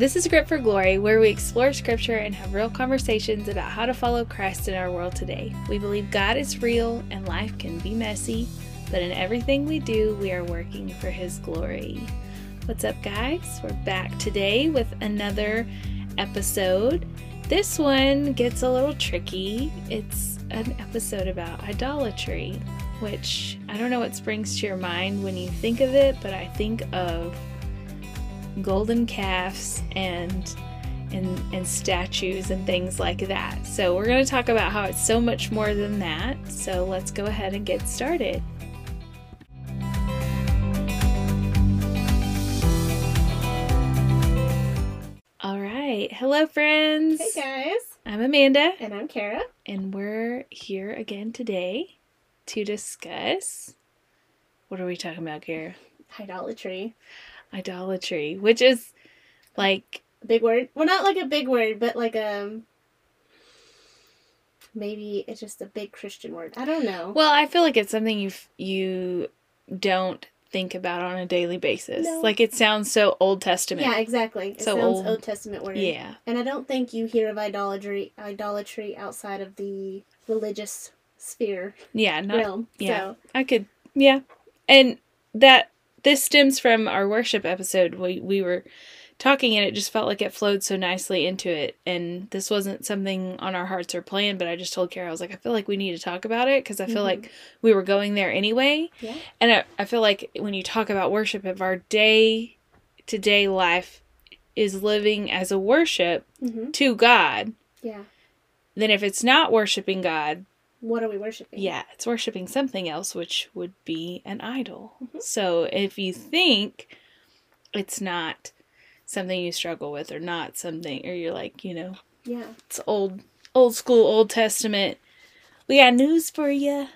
This is Grip for Glory, where we explore scripture and have real conversations about how to follow Christ in our world today. We believe God is real and life can be messy, but in everything we do, we are working for His glory. What's up, guys? We're back today with another episode. This one gets a little tricky. It's an episode about idolatry, which I don't know what springs to your mind when you think of it, but I think of golden calves and and and statues and things like that. So we're going to talk about how it's so much more than that. So let's go ahead and get started. All right. Hello friends. Hey guys, I'm Amanda and I'm Kara. and we're here again today to discuss what are we talking about, Kara? Idolatry, Idolatry, which is like a big word. Well, not like a big word, but like um, maybe it's just a big Christian word. I don't know. Well, I feel like it's something you you don't think about on a daily basis. No. Like it sounds so Old Testament. yeah, exactly. It So sounds old. Old Testament word. Yeah. and I don't think you hear of idolatry idolatry outside of the religious sphere Yeah, not realm. yeah. So I could yeah. And that this stems from our worship episode. We we were talking and it just felt like it flowed so nicely into it and this wasn't something on our hearts or plan but i just told kara i was like i feel like we need to talk about it because i feel Mhm. like we were going there anyway yeah, And I, I feel like when you talk about worship, if our day to day life is living as a worship hmm to God, yeah. then if it's not worshiping God, What are we worshiping? yeah, it's worshiping something else, which would be an idol. Mhm. So if you think it's not something you struggle with or not something, or you're like, you know, yeah. it's old, old school, Old Testament, we got news for you.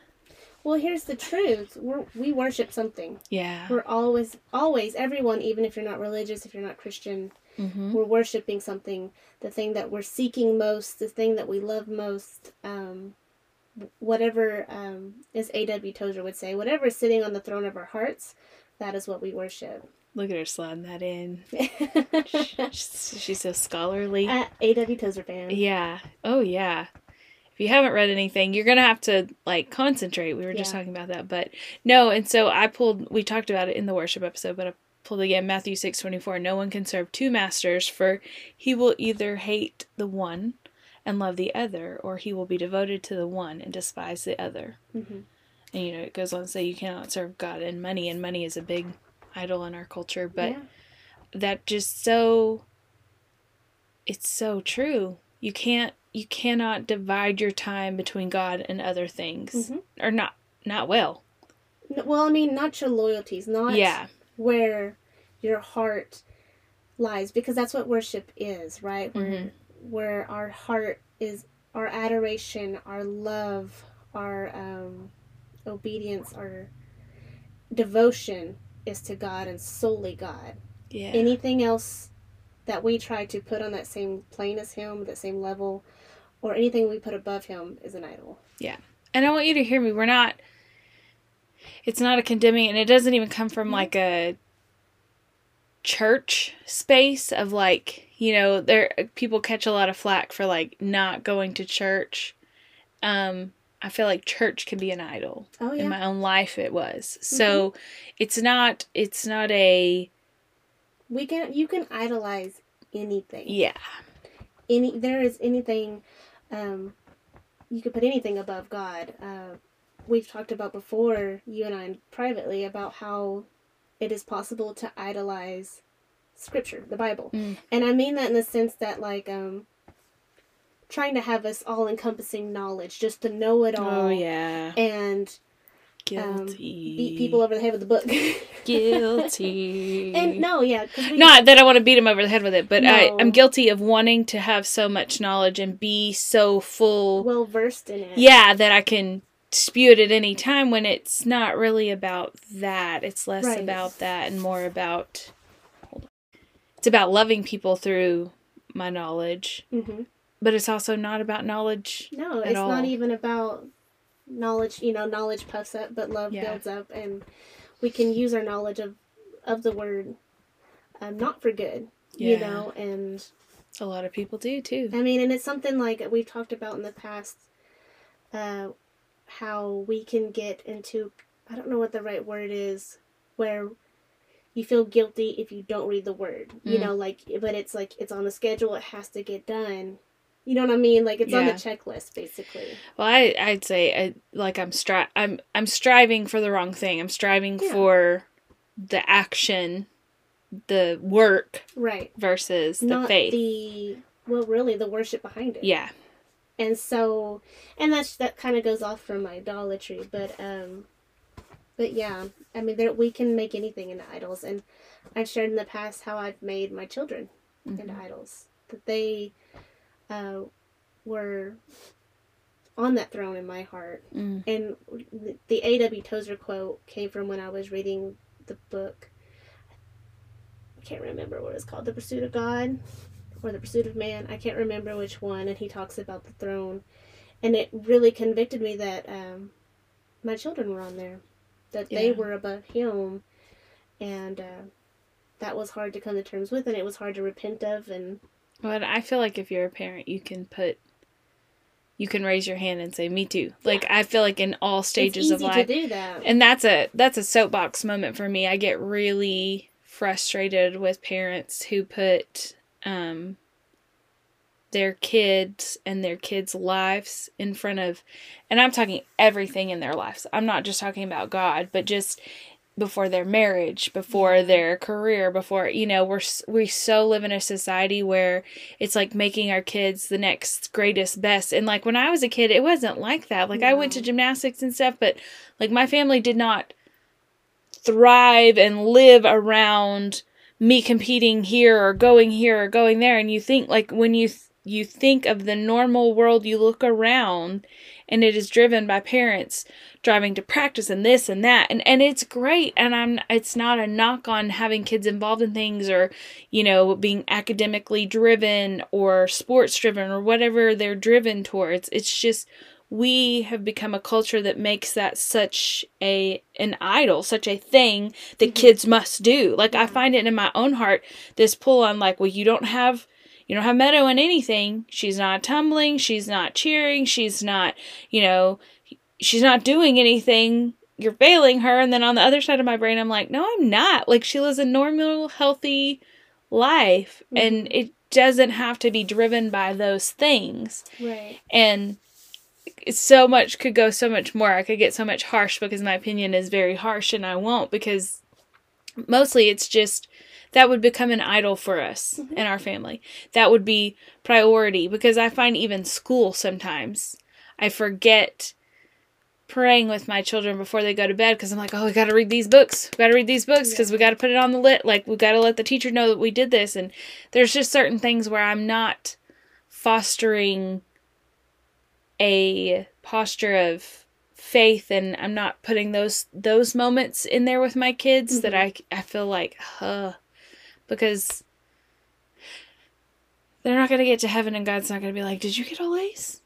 Well, here's the truth: We're, we worship something. Yeah. We're always, always, everyone, even if you're not religious, if you're not Christian, hmm we're worshiping something the thing that we're seeking most the thing that we love most um, whatever um, as aw tozer would say whatever is sitting on the throne of our hearts that is what we worship Look at her sliding that in. She's she's so scholarly. At aw tozer fan Yeah. Oh yeah. If you haven't read anything, you're gonna have to like concentrate. We were just Yeah. talking about that, but no. And so I pulled. We talked about it in the worship episode, but I pulled again Matthew six twenty four. No one can serve two masters, for he will either hate the one and love the other, or he will be devoted to the one and despise the other. hmm And you know, it goes on to say you cannot serve God and money, and money is a big idol in our culture, but yeah. that just so it's so true you can't you cannot divide your time between god and other things Mhm. or not not well well i mean not your loyalties not yeah where your heart lies because that's what worship is right Mhm. Where our heart is our adoration our love our um, obedience our devotion is to god and solely god yeah anything else that we try to put on that same plane as him that same level or anything we put above him is an idol Yeah. and i want you to hear me we're not it's not a condemning and it doesn't even come from Mhm. like a church space of like you know there people catch a lot of flack for like not going to church. Um i feel like church can be an idol. Oh yeah. in my own life it was. So it's not it's not a we can you can idolize anything. Yeah. Any there is anything um you could put anything above god. Uh we've talked about before you and i privately about how it is possible to idolize scripture the bible Mm. and i mean that in the sense that like um trying to have this all encompassing knowledge just to know it all oh yeah and guilty beat people over the head with the book guilty and no yeah. we, not that i want to beat him over the head with it but i No. i'm guilty of wanting to have so much knowledge and be so full well versed in it yeah that i can spew it at any time when it's not really about that it's less Right. about that and more about. It's about loving people through my knowledge hmm but it's also not about knowledge No, it's all. not even about knowledge. You know, knowledge puffs up, but love Yeah. builds up, and we can use our knowledge of of the word um, not for good. You know, and A lot of people do too. I mean, and it's something like we've talked about in the past, uh, how we can get into, I don't know what the right word is, where you feel guilty if you don't read the word. You Mm. know, like, but it's like, it's on the schedule, it has to get done. You know what I mean? Like, it's on the checklist, basically. Well, I I'd say I, like I'm stri- I'm I'm striving for the wrong thing. I'm striving Yeah. for the action, the work Right. versus the Not faith. the, well, really, the worship behind it. yeah. and so and that's that kind of goes off from idolatry but um but yeah i mean there we can make anything into idols and i've shared in the past how i've made my children into Mhm. idols that they uh were on that throne in my heart. Mm. and the- the aw tozer quote came from when i was reading the book. I can't remember what it's called the pursuit of god or the pursuit of man. I can't remember which one and he talks about the throne. And it really convicted me that um, my children were on there that they were above him and uh, that was hard to come to terms with and it was hard to repent of and But I feel like if you're a parent, you can put, you can raise your hand and say, "Me too." Like I feel like in all stages of life, to do that and that's a that's a soapbox moment for me. I get really frustrated with parents who put um, their kids and their kids' lives in front of, and I'm talking everything in their lives. I'm not just talking about God, but just before their marriage, before their career, before you know, we're we so live in a society where it's like making our kids the next greatest best. And like when I was a kid, it wasn't like that. Like I went to gymnastics and stuff, but like my family did not thrive and live around me competing here or going here or going there and you think like when you th- you think of the normal world you look around and it is driven by parents driving to practice and this and that and and it's great and I'm it's not a knock on having kids involved in things or you know being academically driven or sports driven or whatever they're driven towards. It's just we have become a culture that makes that such a an idol such a thing that Mhm. kids must do. Like i find it in my own heart this pull on like well you don't have you don't have meadow in anything. She's not tumbling. She's not cheering. She's not you know she's not doing anything. You're failing her. And then on the other side of my brain i'm like no i'm not. Like she lives a normal healthy life. And Mhm. it doesn't have to be driven by those things. Right. And so much could go so much more. I could get so much harsh because my opinion is very harsh and I won't because mostly it's just that would become an idol for us Mhm. and our family. That would be priority because I find even school sometimes I forget praying with my children before they go to bed because I'm like, oh, we got to read these books. We got to read these books because we got to put it on the lit. Like, we got to let the teacher know that we did this. And there's just certain things where I'm not fostering a posture of faith and I'm not putting those those moments in there with my kids that I I feel like huh because they're not going to get to heaven and God's not going to be like, "Did you get all A's?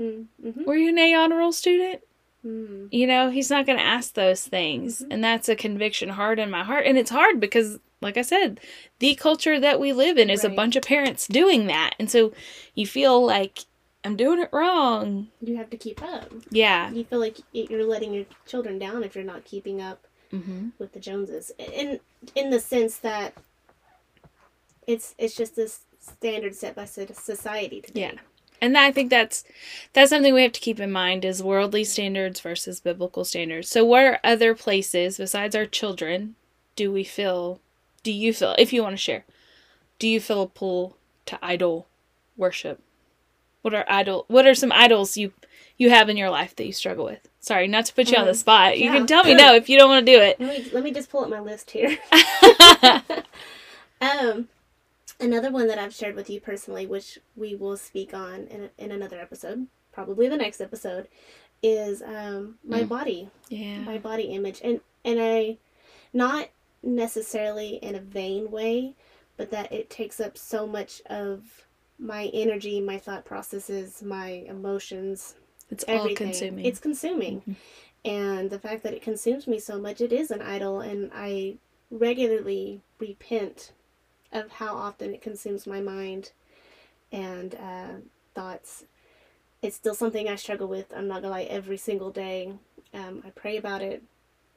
mm-hmm. Were you an A honor roll student?" mm You know, he's not going to ask those things. Mhm. And that's a conviction hard in my heart. And it's hard because, like I said, the culture that we live in is a bunch of parents doing that. And so you feel like, I'm doing it wrong. you have to keep up Yeah. you feel like you're letting your children down if you're not keeping up Mm-hmm. with the Joneses, in in the sense that it's it's just this standard set by society today. Yeah. And I think that's that's something we have to keep in mind is worldly standards versus biblical standards. So what are other places besides our children do we feel do you feel if you want to share do you feel a pull to idol worship? What are idol what are some idols you you have in your life that you struggle with? Sorry, not to put you on the Um, spot. You can tell me no if you don't want to do it. Let me let me just pull up my list here. um, another one that I've shared with you personally, which we will speak on in in another episode, probably the next episode, is um my Mm. body, yeah. my body image, and and I, not necessarily in a vain way, but that it takes up so much of my energy, my thought processes, my emotions, It's all consuming. It's consuming. Mhm. And the fact that it consumes me so much, it is an idol, and I regularly repent of how often it consumes my mind and uh, thoughts. It's still something I struggle with. I'm not gonna lie, every single day. Um, I pray about it,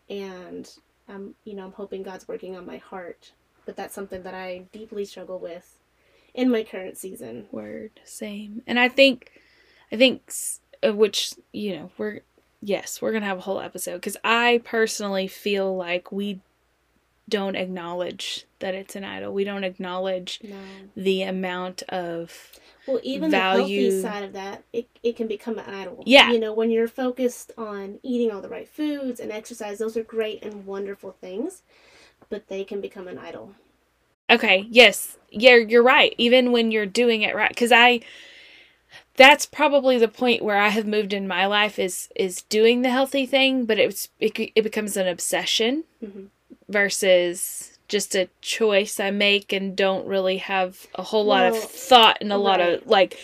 and I'm, you know, I'm hoping God's working on my heart. But that's something that I deeply struggle with in my current season. Word, same. And I think, I think, uh, which you know, we're yes, we're gonna have a whole episode because I personally feel like we don't acknowledge that it's an idol. We don't acknowledge No. the amount of Well, even value- the healthy side of that, it, it can become an idol. Yeah. You know, when you're focused on eating all the right foods and exercise, those are great and wonderful things, but they can become an idol. Okay, yes. Yeah, you're right. Even when you're doing it right cuz I that's probably the point where I have moved in my life is is doing the healthy thing, but it's it, it becomes an obsession hmm versus just a choice I make and don't really have a whole lot of thought and a lot of like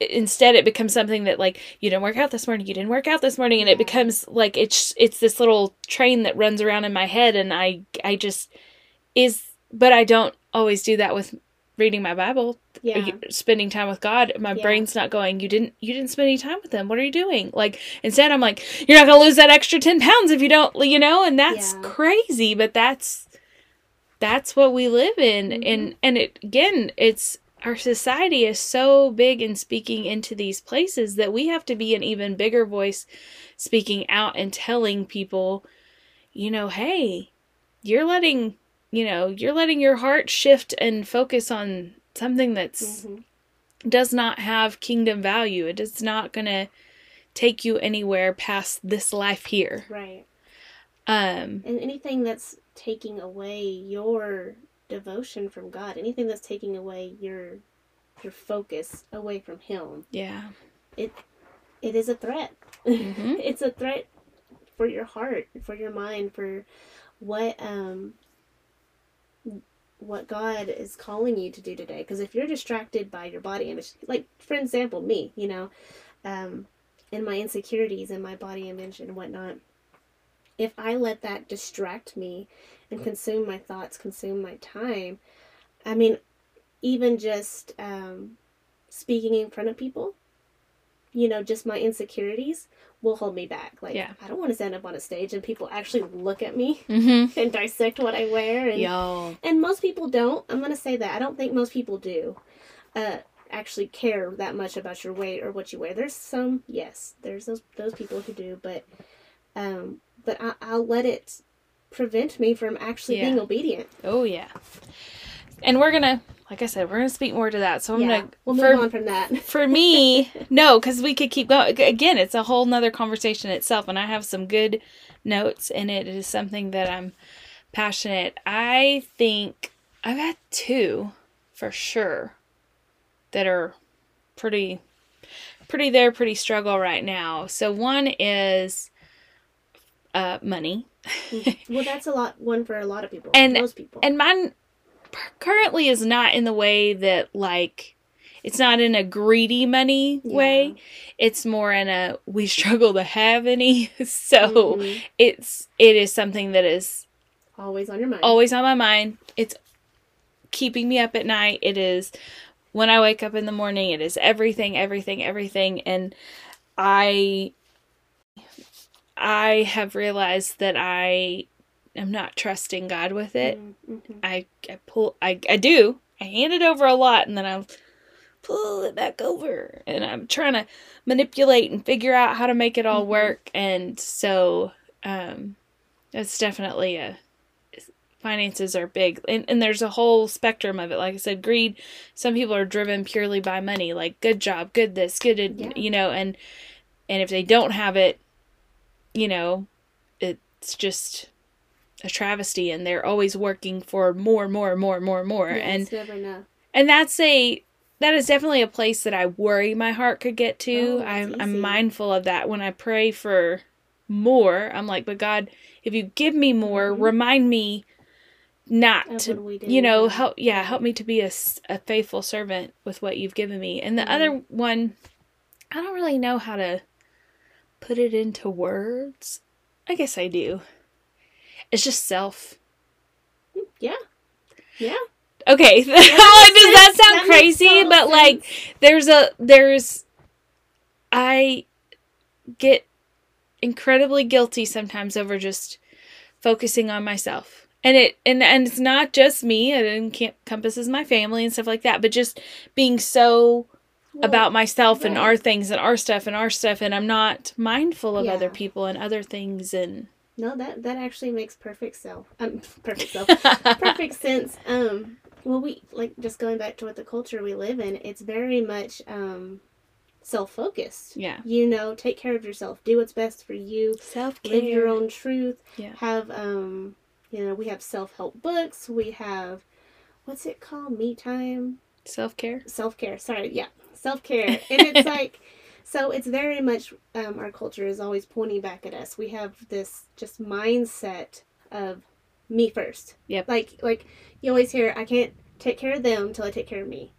instead it becomes something that like you didn't work out this morning you didn't work out this morning and it becomes like it's it's this little train that runs around in my head and I I just is but I don't always do that with reading my Bible Yeah. spending time with God, my Yeah. brain's not going, you didn't you didn't spend any time with him. What are you doing? Like instead I'm like, you're not gonna lose that extra ten pounds if you don't you know, and that's Yeah. crazy, but that's that's what we live in. Mhm. And and it again, it's our society is so big in speaking into these places that we have to be an even bigger voice speaking out and telling people, you know, hey, you're letting you know, you're letting your heart shift and focus on something that's Mhm. does not have kingdom value. It is not going to take you anywhere past this life here. Right. Um And anything that's taking away your devotion from God, anything that's taking away your your focus away from Him, yeah. It it is a threat. Mhm. it's a threat for your heart, for your mind, for what um what God is calling you to do today. Because if you're distracted by your body image, like for example, me, you know, um, and my insecurities and my body image and whatnot, if I let that distract me and consume my thoughts, consume my time, I mean, even just um, speaking in front of people, you know, just my insecurities will hold me back. Like, Yeah. I don't want to stand up on a stage and people actually look at me Mhm. and dissect what I wear. And, Y'all. and most people don't. I'm going to say that. I don't think most people do uh, actually care that much about your weight or what you wear. There's some, yes, there's those, those people who do, but um, but I, I'll let it prevent me from actually Yeah. being obedient. Oh yeah. And we're going to like I said, we're going to speak more to that. So I'm yeah, going to we'll move for on from that. for me, no, because we could keep going. Again, it's a whole nother conversation itself, and I have some good notes, and it is something that I'm passionate. I think I've got two for sure that are pretty, pretty there, pretty struggle right now. So one is uh, money, well, that's a lot. One for a lot of people. And- most people. and mine currently is not in the way that like. It's not in a greedy money way. Yeah. it's more in a we struggle to have any so Mhm. it's it is something that is always on your mind. always on my mind it's keeping me up at night it is when i wake up in the morning it is everything everything everything and i i have realized that i am not trusting god with it. Mhm. I, I pull I, I do. I hand it over a lot and then i pull it back over. And i'm trying to manipulate and figure out how to make it all Mhm. work. And so um that's definitely a finances are big. And, and there's a whole spectrum of it. Like i said greed some people are driven purely by money. Like good job good this good it- Yeah. you know and and if they don't have it you know it's just a travesty and they're always working for more more more more more Yeah, and never enough. and that's a that is definitely a place that I worry my heart could get to. Oh, I'm I'm mindful of that when I pray for more. I'm like, but God, if you give me more, Mhm. remind me not to you know help yeah help me to be a, a faithful servant with what you've given me and the Mhm. other one i don't really know how to put it into words i guess i do it's just self Yeah. Yeah. Okay, does that sound That crazy? But like, there's a there's, I get incredibly guilty sometimes over just focusing on myself, and it and and it's not just me. It encompasses my family and stuff like that. But just being so Well, about myself and our things and our stuff and our stuff, and I'm not mindful of Yeah. other people and other things and. No, that that actually makes perfect self. Um, perfect self. perfect sense. Um, well, we like just going back to what the culture we live in. It's very much um, self-focused. Yeah. You know, take care of yourself. Do what's best for you. Self care. Live your own truth. Yeah. Have um, you know, we have self-help books. We have, what's it called? Me time. self care. Self care. Sorry. Yeah, self care. And it's like. So it's very much um, our culture is always pointing back at us. We have this just mindset of me first. Yep. Like like you always hear, I can't take care of them until I take care of me,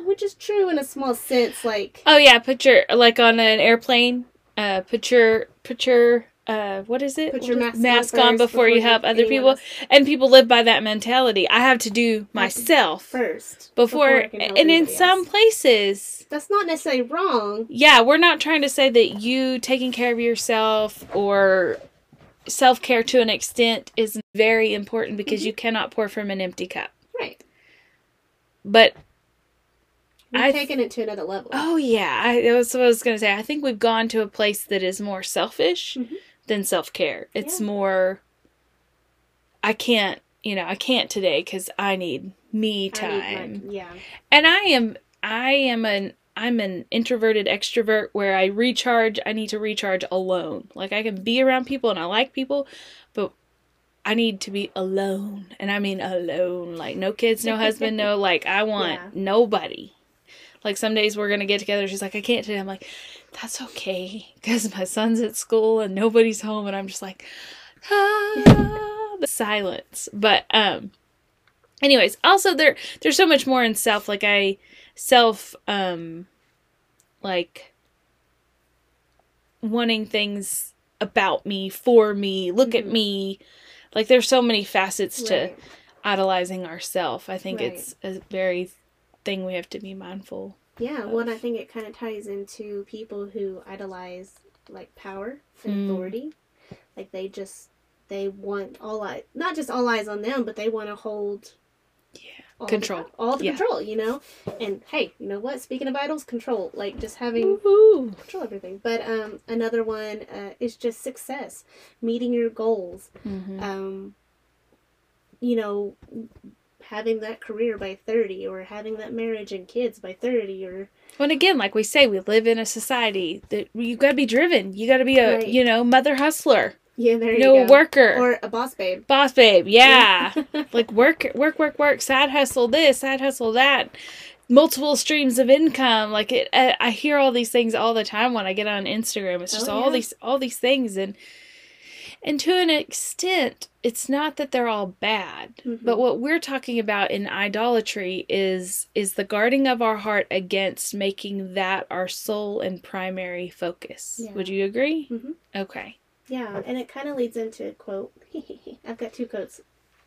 which is true in a small sense. Like Oh yeah, put your like on an airplane. Uh, put your put your uh, what is it? Put your is- mask on on before, you before help other people, else. and people live by that mentality. I have to do myself first before, help and in some else. places, that's not necessarily wrong. yeah, we're not trying to say that you taking care of yourself or self care to an extent is very important because Mm-hmm. you cannot pour from an empty cup. Right. But I've taken it to another level. Oh yeah, I that was what I was gonna say. I think we've gone to a place that is more selfish Mhm. Than self care. It's Yeah. more. I can't, you know, I can't today because I need me time, need my- yeah. and I am, I am an, I'm an introverted extrovert where I recharge. I need to recharge alone. Like I can be around people and I like people, but I need to be alone, and I mean alone. Like no kids, no husband, no like I want Yeah. nobody. Like some days we're gonna get together. She's like, I can't today. I'm like, that's okay, because my son's at school and nobody's home, and I'm just like, ah, the silence. But um, anyways, also there there's so much more in self. Like I self um, like wanting things about me for me. Look at Mhm. me. Like there's so many facets to idolizing ourself. I think Right. it's a very thing we have to be mindful. Yeah, well, and I think it kind of ties into people who idolize like power and Mm. authority. Like they just they want all eye, not just all eyes on them, but they want to hold Yeah. all Control. the, all the Yeah. control. You know, and hey, you know what? Speaking of idols, control. Like just having Woohoo. control everything. But um, another one uh, is just success, meeting your goals. Mhm. Um, you know, having that career by thirty, or having that marriage and kids by thirty, or Well, and again, like we say, we live in a society that you got to be driven. You got to be a, Right. you know, mother hustler, yeah, there you no go. worker, or a boss babe. boss babe. Yeah. like work, work, work, work, side hustle this, side hustle that, multiple streams of income. Like it, I, I hear all these things all the time when I get on Instagram. It's oh, just Oh, all yeah. these, all these things, and and to an extent, it's not that they're all bad. Mhm. But what we're talking about in idolatry is is the guarding of our heart against making that our sole and primary focus. Yeah. Would you agree? Mhm. Okay. Yeah, and it kind of leads into a quote. I've got two quotes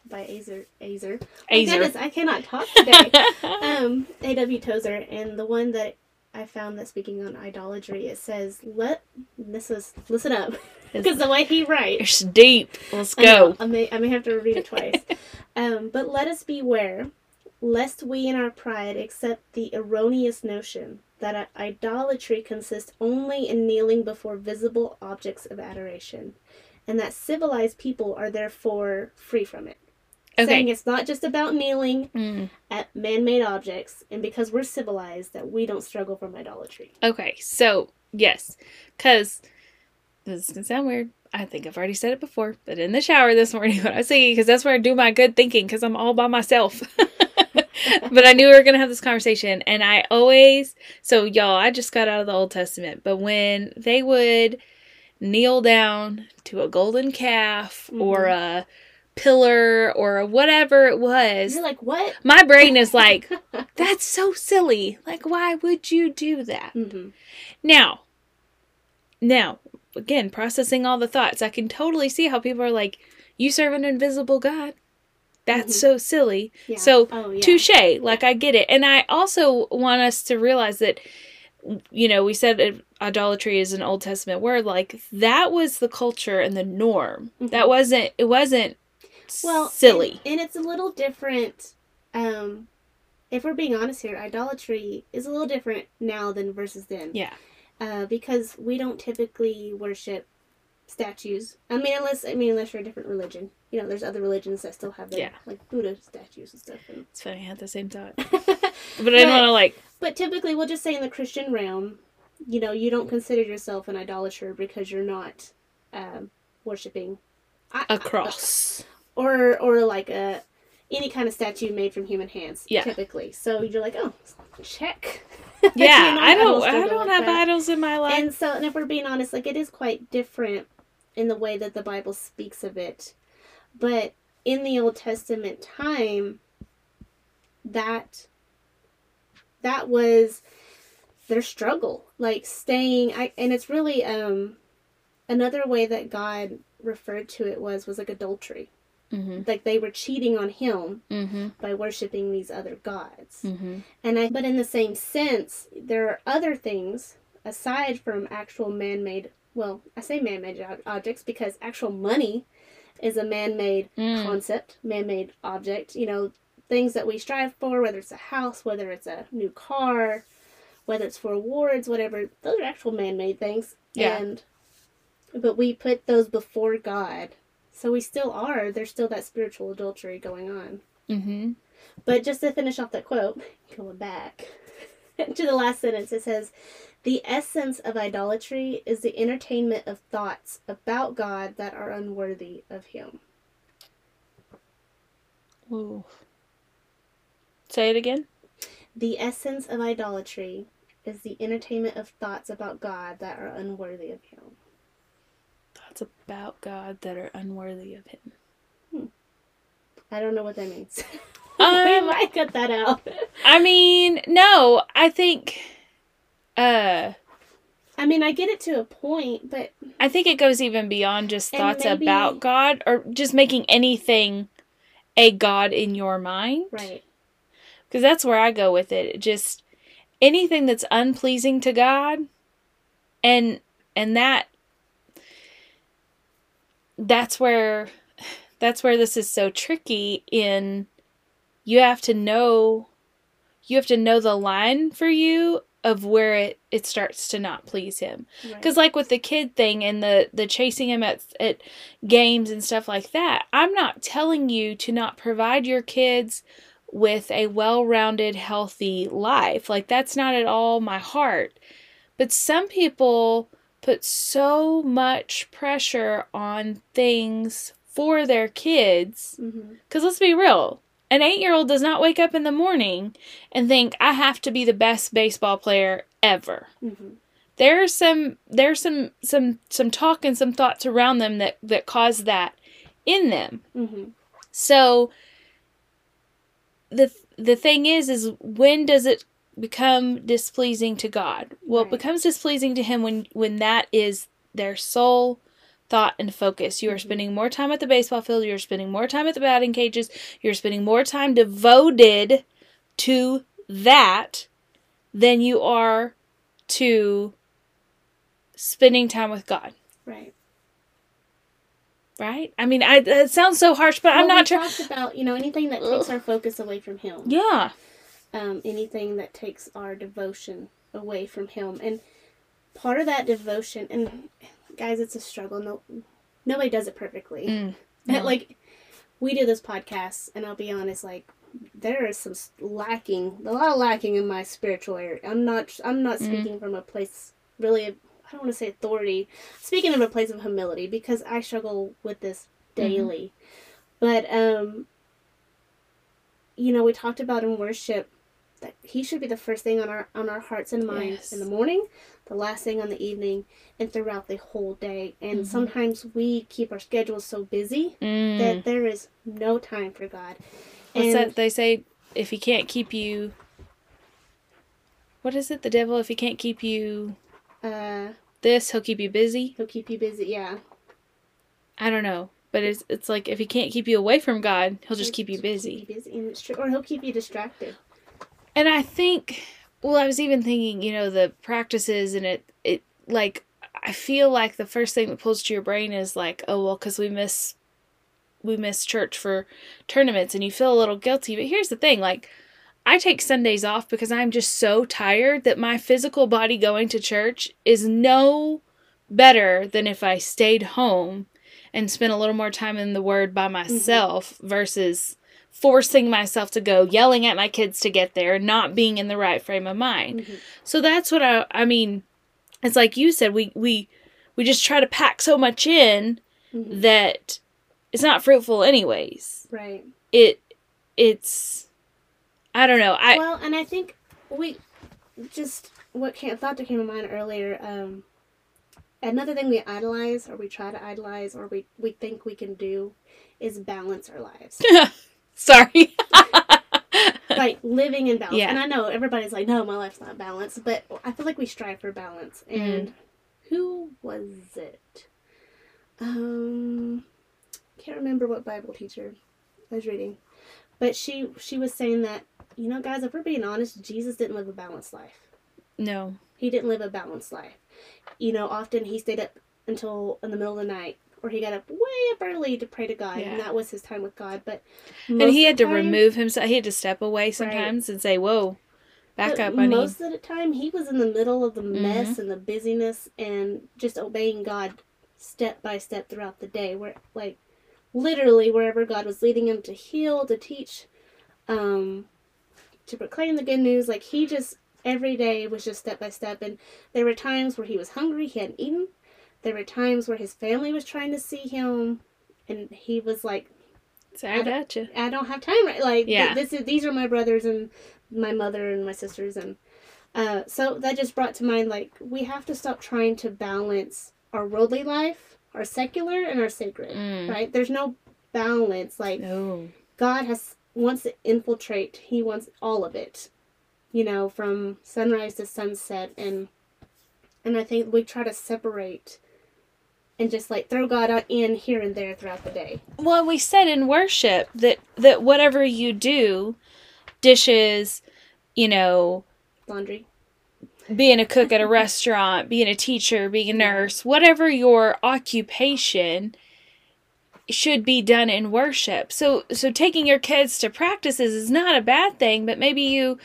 by Azer. Azer. Azer. goodness, I cannot talk today. um, A.W. Tozer, and the one that I found that speaking on idolatry, it says, "Let this is listen up," because the way he writes, It's deep. Let's I know, go. I may I may have to read it twice. um, but let us beware, lest we in our pride accept the erroneous notion that i- idolatry consists only in kneeling before visible objects of adoration, and that civilized people are therefore free from it. Saying it's not just about kneeling Mm. at man-made objects, and because we're civilized, that we don't struggle from idolatry. Okay. So yes, because this is gonna sound weird. I think I've already said it before, but in the shower this morning when I was singing, because that's where I do my good thinking, because I'm all by myself. but I knew we were gonna have this conversation, and I always so y'all. I just got out of the Old Testament, but when they would kneel down to a golden calf or a pillar or whatever it was, You're like, what? my brain is like, that's so silly. Like, why would you do that? hmm Now, now, again, processing all the thoughts, I can totally see how people are like, you serve an invisible God. That's Mhm. so silly. Yeah. So oh, yeah. touche like i get it and i also want us to realize that you know we said idolatry is an old testament word like that was the culture and the norm Mhm. that wasn't it wasn't well silly. and, and it's a little different um if we're being honest here idolatry is a little different now than versus then. Yeah. Uh, because we don't typically worship statues. I mean unless i mean unless you're a different religion. You know there's other religions that still have their Yeah. like buddha statues and stuff and it's funny i had the same thought. But i didn't want to like But typically, we'll just say in the Christian realm, you know, you don't consider yourself an idolater because you're not um, worshiping. I- a cross or or like a any kind of statue made from human hands. Yeah. Typically, so you're like, oh, check. yeah You know, i don't i don't like have that. idols in my life And so, and if we're being honest, like it is quite different in the way that the Bible speaks of it. But in the Old Testament time, that that was their struggle, like staying. I and it's really um another way that God referred to it was was like adultery. Mm-hmm Like they were cheating on Him mm-hmm by worshiping these other gods. mm-hmm And I, but in the same sense, there are other things aside from actual man-made. Well, I say man-made ob- objects because actual money is a man-made Mm. concept, man-made object. You know, things that we strive for, whether it's a house, whether it's a new car, whether it's for awards, whatever. Those are actual man-made things. Yeah. And but we put those before God, so we still are. There's still that spiritual adultery going on. mm-hmm But just to finish off that quote, going back to the last sentence, it says, The essence of idolatry is the entertainment of thoughts about God that are unworthy of Him. Ooh. say it again The essence of idolatry is the entertainment of thoughts about God that are unworthy of Him. Thoughts about god that are unworthy of him I don't know what that means. Um, we might cut that out. I mean, no, I think uh I mean, I get it to a point, but I think it goes even beyond just thoughts maybe- about God or just making anything a god in your mind. right. Cuz that's where I go with it. Just anything that's unpleasing to God and and that that's where that's where this is so tricky in you have to know you have to know the line for you of where it, it starts to not please him. Right. because like with the kid thing and the the chasing him at at games and stuff like that i'm not telling you to not provide your kids with a well-rounded healthy life. Like that's not at all my heart. But some people put so much pressure on things for their kids because let's be real, an eight year old does not wake up in the morning and think, I have to be the best baseball player ever. hmm There's some there's some some some talk and some thoughts around them that, that cause that in them. hmm So the the thing is is when does it become displeasing to God? Well, it becomes displeasing to him when when that is their sole thought and focus. You are Mhm. spending more time at the baseball field, you're spending more time at the batting cages, you're spending more time devoted to that than you are to spending time with God. Right. Right? I mean, I it sounds so harsh, but I'm not talked about you know anything that takes our focus away from Him. Yeah. Um, anything that takes our devotion away from Him. And part of that devotion, and guys, it's a struggle. No, nobody does it perfectly. Mm, no. like we do this podcast, and I'll be honest, like there is some lacking, a lot of lacking in my spiritual area. I'm not, I'm not Mm. speaking from a place really. Of, I don't want to say authority. Speaking of a place of humility, because I struggle with this Mm-hmm. daily. But um, you know, we talked about in worship that he should be the first thing on our on our hearts and minds Yes. in the morning, the last thing on the evening, and throughout the whole day. And Mhm. sometimes we keep our schedules so busy Mm. that there is no time for God. What's and that they say? If he can't keep you, what is it? The devil. If he can't keep you uh, this, he'll keep you busy. he'll keep you busy. Yeah, I don't know. But it's it's like if he can't keep you away from God, he'll just keep you Keep busy. you busy, and it's true. Or he'll keep you distracted. And I think well, I was even thinking, you know, the practices and it it like I feel like the first thing that pulls to your brain is like, oh well, because we miss we miss church for tournaments, and you feel a little guilty. But here's the thing, like. I take Sundays off because I'm just so tired that my physical body going to church is no better than if I stayed home and spent a little more time in the Word by mm-hmm. myself versus forcing myself to go, yelling at my kids to get there, not being in the right frame of mind. Mhm. So that's what I I mean, it's like you said, we we we just try to pack so much in Mhm. that it's not fruitful anyways. Right. It it's I don't know. I well, and I think we just what came, thought that came to mind earlier. Um, another thing we idolize, or we try to idolize, or we we think we can do, is balance our lives, sorry. like living in balance. Yeah. And I know everybody's like, "No, my life's not balanced," but I feel like we strive for balance. And who was it? Um, can't remember what Bible teacher I was reading, but she she was saying that you know, guys, if we're being honest, Jesus didn't live a balanced life. no. He didn't live a balanced life. You know, often he stayed up until in the middle of the night, or he got up way up early to pray to God, Yeah. and that was his time with God. But And he had to time- remove himself. He had to step away sometimes and say, "Whoa, back but up, honey." Most of the time, he was in the middle of the mess Mm-hmm. and the busyness, and just obeying God step by step throughout the day. Where like literally wherever God was leading him to heal, to teach, um, to proclaim the good news, like he just every day was just step by step. And there were times where he was hungry, he hadn't eaten. There were times where his family was trying to see him, and he was like, Sorry about you. I don't have time right like th- Yeah. this is these are my brothers and my mother and my sisters and uh so that just brought to mind like we have to stop trying to balance our worldly life our secular and our sacred Mm. right there's no balance like No. god has wants to infiltrate he wants all of it you know from sunrise to sunset and and i think we try to separate and just like throw god in here and there throughout the day. Well, we said in worship that that whatever you do, dishes, you know, laundry. being a cook at a restaurant, being a teacher, being a nurse, whatever your occupation should be done in worship. So so taking your kids to practices is not a bad thing, but maybe you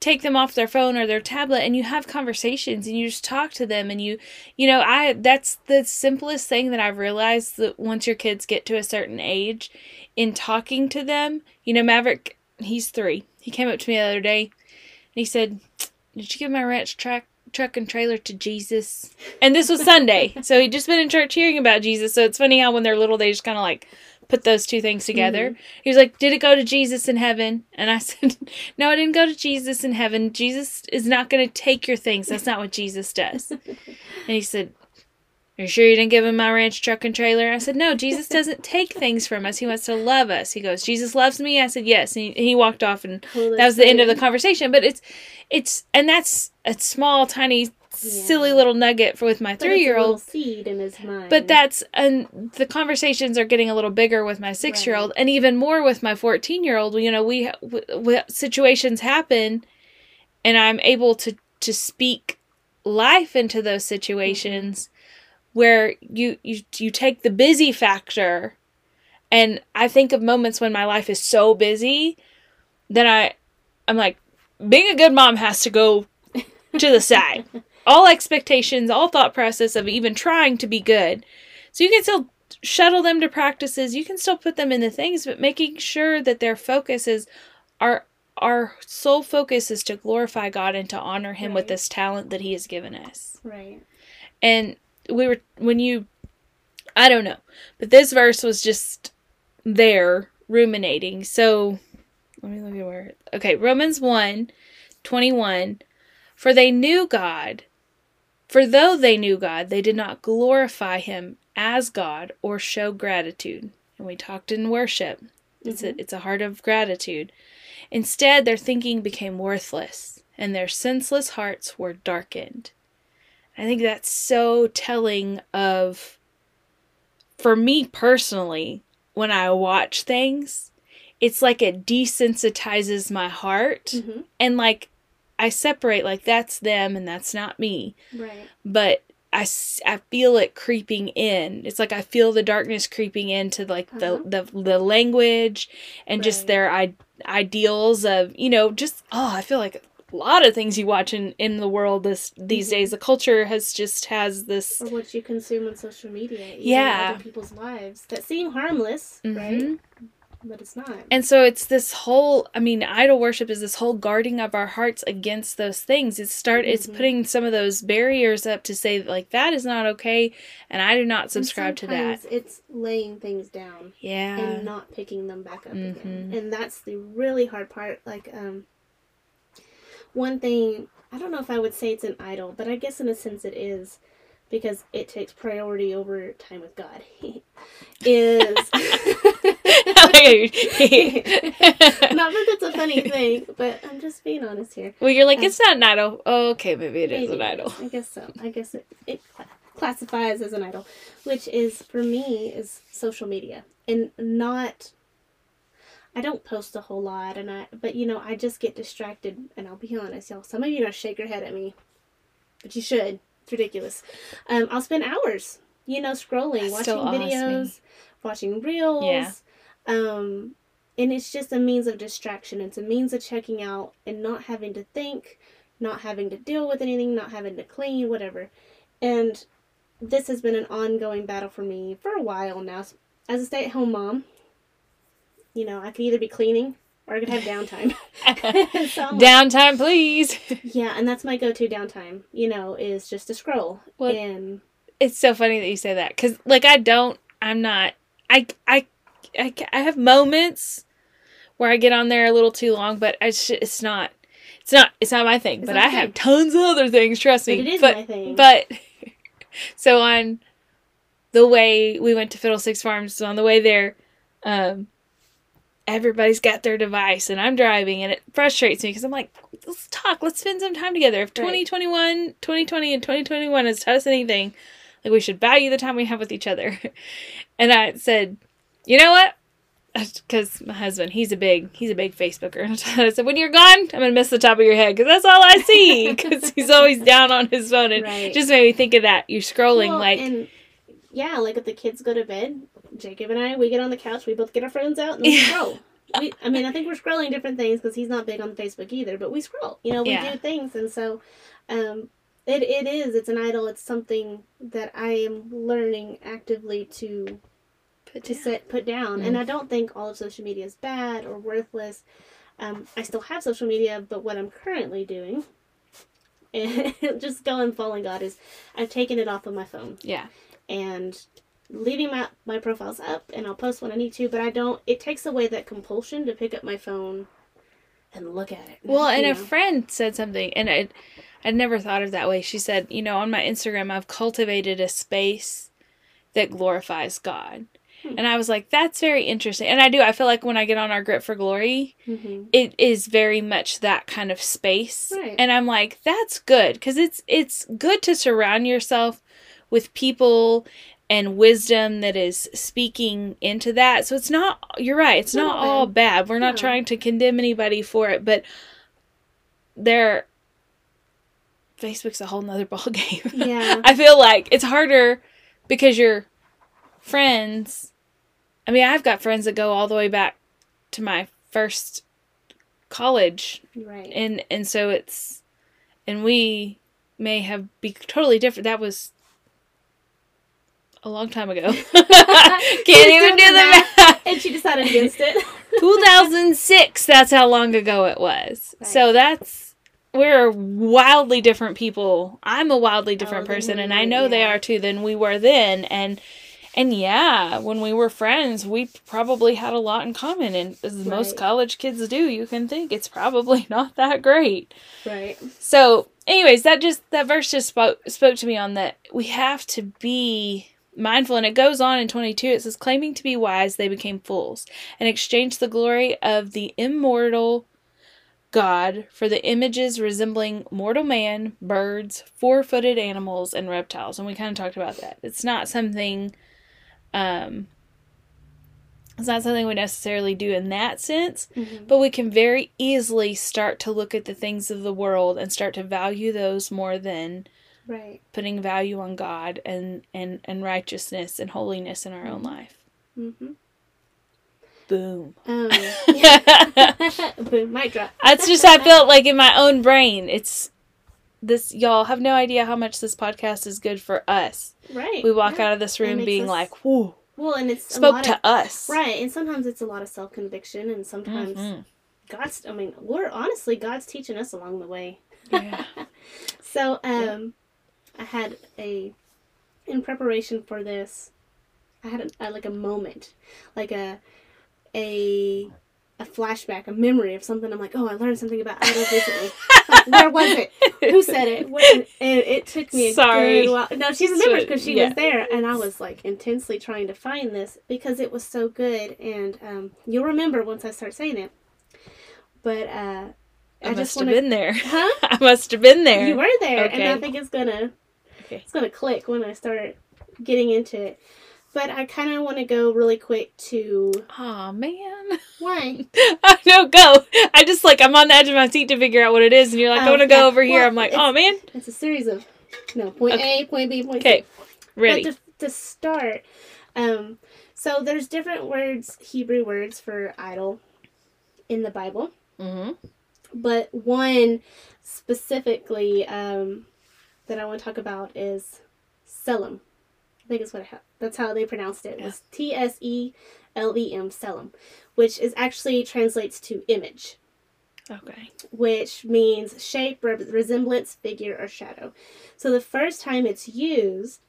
take them off their phone or their tablet and you have conversations and you just talk to them and you you know I that's the simplest thing that I've realized that once your kids get to a certain age in talking to them, you know Maverick he's 3. He came up to me the other day and he said, "Did you give my ranch truck truck and trailer to Jesus?" And this was Sunday. so he'd just been in church hearing about Jesus. So it's funny how when they're little they just kind of like put those two things together. Mm-hmm. He was like, "Did it go to Jesus in heaven?" And I said, "No, it didn't go to Jesus in heaven. Jesus is not going to take your things. That's not what Jesus does." and he said, "Are you sure you didn't give him my ranch truck and trailer?" I said, "No, Jesus doesn't take things from us. He wants to love us." He goes, "Jesus loves me." I said, "Yes." And he, he walked off and Well, that was the end of the conversation but it's it's and that's a small tiny silly little nugget for with my But it's a three year old seed in his mind. but that's and the conversations are getting a little bigger with my six year old and even more with my 14 year old you know we w- w- situations happen and i'm able to to speak life into those situations mm-hmm. where you you you take the busy factor. And i think of moments when my life is so busy that i i'm like being a good mom has to go to the side all expectations all thought process of even trying to be good. So you can still shuttle them to practices. You can still put them in the things but making sure that their focus is our our sole focus is to glorify god and to honor him with this talent that he has given us. Right. and we were when you i don't know but this verse was just there ruminating. So let me look at where okay romans 1 21 for they knew god for though they knew god they did not glorify him as god or show gratitude. And we talked in worship. It's a, it's a heart of gratitude. Instead their thinking became worthless and their senseless hearts were darkened. I think that's so telling of for me personally, when I watch things, it's like it desensitizes my heart Mhm. and like I separate like that's them and that's not me. Right. But I, I feel it creeping in. It's like I feel the darkness creeping into like Uh-huh. the, the the language and just Right. their I- ideals of you know just oh I feel like a lot of things you watch in in the world this these Mhm. days the culture has just has this Or what you consume on social media. Yeah. Other people's lives that seem harmless, right? But it's not. And so it's this whole I mean idol worship is this whole guarding of our hearts against those things. It's start it's Mhm. putting some of those barriers up to say like that is not okay and I do not subscribe to that. It's laying things down Yeah. and not picking them back up again. Mhm. And that's the really hard part. Like, um, one thing, I don't know if I would say it's an idol, but I guess in a sense it is because it takes priority over time with God. is. Not that that's a funny thing, but I'm just being honest here. well, you're like Um, it's not an idol. Oh, okay, maybe it is Maybe an idol. I guess so. I guess it, it classifies as an idol, which is for me is social media and not. I don't post a whole lot, and I but you know I just get distracted, and I'll be honest, y'all. Some of you don't shake your head at me, but you should. It's ridiculous. Um, I'll spend hours, you know, scrolling, That watching videos, watching reels. Yeah. Um, and it's just a means of distraction. It's a means of checking out and not having to think, not having to deal with anything, not having to clean, whatever. And this has been an ongoing battle for me for a while now. As a stay at home mom, you know, I could either be cleaning or I could have downtime. So I'm like, Downtime, please. yeah, and that's my go to downtime, you know, is just to scroll. Well, and it's so funny that you say that because like i don't i'm not I, I i i have moments where i get on there a little too long but i sh- it's not it's not it's not my thing It's but i your have tons of other things trust but me it is but my thing. but so on the way we went to fiddlesticks farms so on the way there um everybody's got their device and i'm driving and it frustrates me because i'm like let's talk let's spend some time together. If Right. 2021 2020 and 2021 has taught us anything like we should value the time we have with each other. And i said you know what? Because my husband he's a big he's a big facebooker. And i said when you're gone i'm gonna miss the top of your head because that's all i see because he's always down on his phone. And Right. just made me think of that. You're scrolling Well, like and yeah, like if the kids go to bed, Jacob and I, we get on the couch, we both get our phones out and we scroll. We, I mean, I think we're scrolling different things because he's not big on Facebook either, but we scroll. You know, we Yeah. do things, and so um, it it is. It's an idol. It's something that I am learning actively to put to down. set put down. And I don't think all of social media is bad or worthless. Um, I still have social media, but what I'm currently doing, and just going following God, is I've taken it off of my phone yeah and leaving my my profiles up, and I'll post when I need to. But I don't. It takes away that compulsion to pick up my phone and look at it. Well, and you a friend said something, and I, I'd never thought of it that way. She said, you know, on my Instagram, I've cultivated a space that glorifies God. Hmm. And I was like, that's very interesting. And I do. I feel like when I get on our Grit for Glory, Mhm. it is very much that kind of space. Right. And I'm like, that's good because it's it's good to surround yourself with people and wisdom that is speaking into that. So it's not you're right, it's Not not all bad. We're not No. trying to condemn anybody for it, but there Facebook's a whole nother ball game. Yeah. I feel like it's harder because your friends I mean, I've got friends that go all the way back to my first college Right. and and so it's and we may have be totally different that was a long time ago. Can't even do the math. And she decided against it. 2006 that's how long ago it was. Right. so that's we're wildly different people. I'm a wildly different Oh, person and i know they are too than we were then. And and yeah when we were friends we probably had a lot in common and as most college kids do you can think it's probably not that great. Right. so, anyways, that just that verse just spoke spoke to me on that we have to be mindful and it goes on in 22 it says claiming to be wise they became fools and exchanged the glory of the immortal God for the images resembling mortal man, birds, four-footed animals and reptiles and we kind of talked about that. It's not something Um, it's not something we necessarily do in that sense, Mhm. but we can very easily start to look at the things of the world and start to value those more than Right. putting value on God and and and righteousness and holiness in our own life. Mm-hmm. Boom. Um, boom, mic drop. That's just I felt like in my own brain. It's this y'all have no idea how much this podcast is good for us. Right. We walk yeah. out of this room being us- like, whoa Well, and it's a Spoke to of, us. right, and sometimes it's a lot of self conviction, and sometimes Mhm. God's. I mean, we're honestly God's teaching us along the way. Yeah. So, um, I had a in preparation for this. I had a, a, like a moment, like a a a flashback, a memory of something. I'm like, oh, I learned something about idols recently. Like, where was it? Who said it? Where, and it took me a Sorry. good while. No, she remembers because she Yeah. was there, and I was like intensely trying to find this because it was so good. And um, you'll remember once I start saying it. But uh, I, I, must have want been there. Huh? I must have been there. You were there, and I think it's gonna Okay. it's gonna click when I start getting into it. But I kind of want to go really quick to Oh man. why. I know, go. I just like I'm on the edge of my seat to figure out what it is, and you're like, I Oh, want to go over here. I'm like, oh man. It's a series of no point Okay. A, point B, point C. Okay, ready. But to, to start, um, so there's different words, Hebrew words for idol, in the Bible. mm-hmm. but one specifically um, that I want to talk about is Selim. I think it's what it ha- that's how they pronounced it. It was T S E L E M Selim, which is actually translates to image, Okay. which means shape, re- resemblance, figure, or shadow. So the first time it's used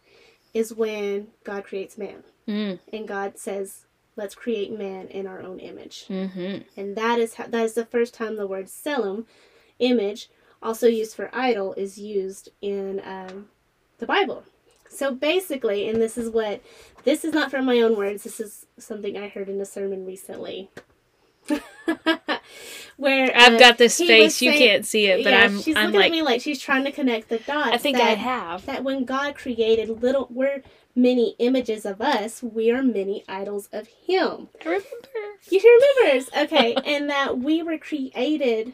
is when God creates man, Mm. and God says, "Let's create man in our own image." Mm-hmm. and that is how, that is the first time the word selim, image, also used for idol, is used in um, the Bible. So basically, and this is what this is not from my own words. This is something I heard in a sermon recently. Where I've uh, got this face. was You can't see it, but yeah, I'm she's I'm looking like at me like she's trying to connect the dots. I think that, I have. that when God created little, we're many images of us. We are many idols of Him. I remember. You remembers, okay, and that we were created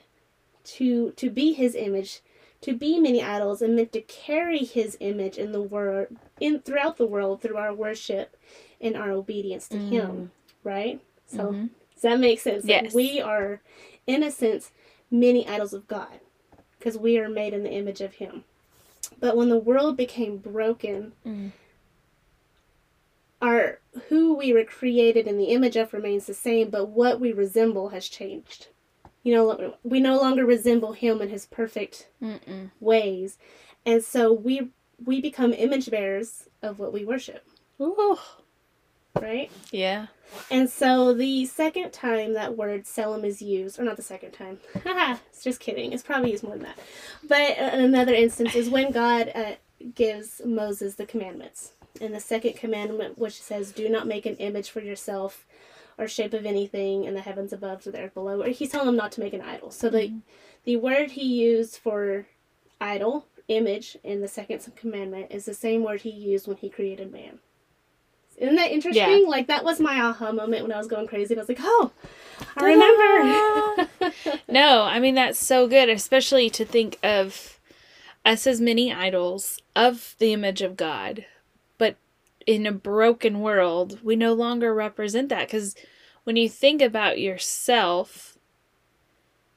to to be His image, to be many idols, and meant to carry His image in the world, in throughout the world through our worship and our obedience to Him, right? So Mhm. does that make sense? Yes. we are, in a sense, many idols of God, because we are made in the image of Him. But when the world became broken, Mm. our who we were created in the image of remains the same, but what we resemble has changed. You know, we no longer resemble him in his perfect Mm-mm. ways, and so we we become image bearers of what we worship, Ooh. right? Yeah. And so the second time that word selim is used, or not the second time, haha, it's just kidding. It's probably used more than that. But uh, another instance is when God uh, gives Moses the commandments. And the second commandment, which says, "Do not make an image for yourself, or shape of anything in the heavens above or the earth below." Or he's telling them not to make an idol. So the mm-hmm. the word he used for idol, image, in the second commandment is the same word he used when he created man. Isn't that interesting? Like that was my aha moment when I was going crazy. I was like, "Oh, I remember." No, I mean that's so good, especially to think of us as many idols of the image of God, in a broken world, we no longer represent that. Because when you think about yourself,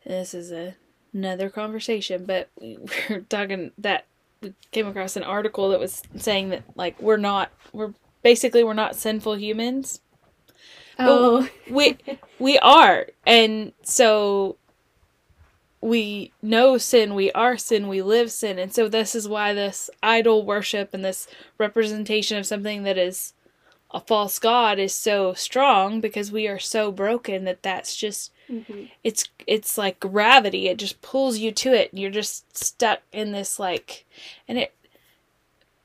this is a, another conversation, but we we're talking that we came across an article that was saying that like we're not we're basically we're not sinful humans. Oh, we we are. And so we know sin we are sin we live sin and so this is why this idol worship and this representation of something that is a false god is so strong because we are so broken that that's just Mhm. it's it's like gravity it just pulls you to it and you're just stuck in this like and it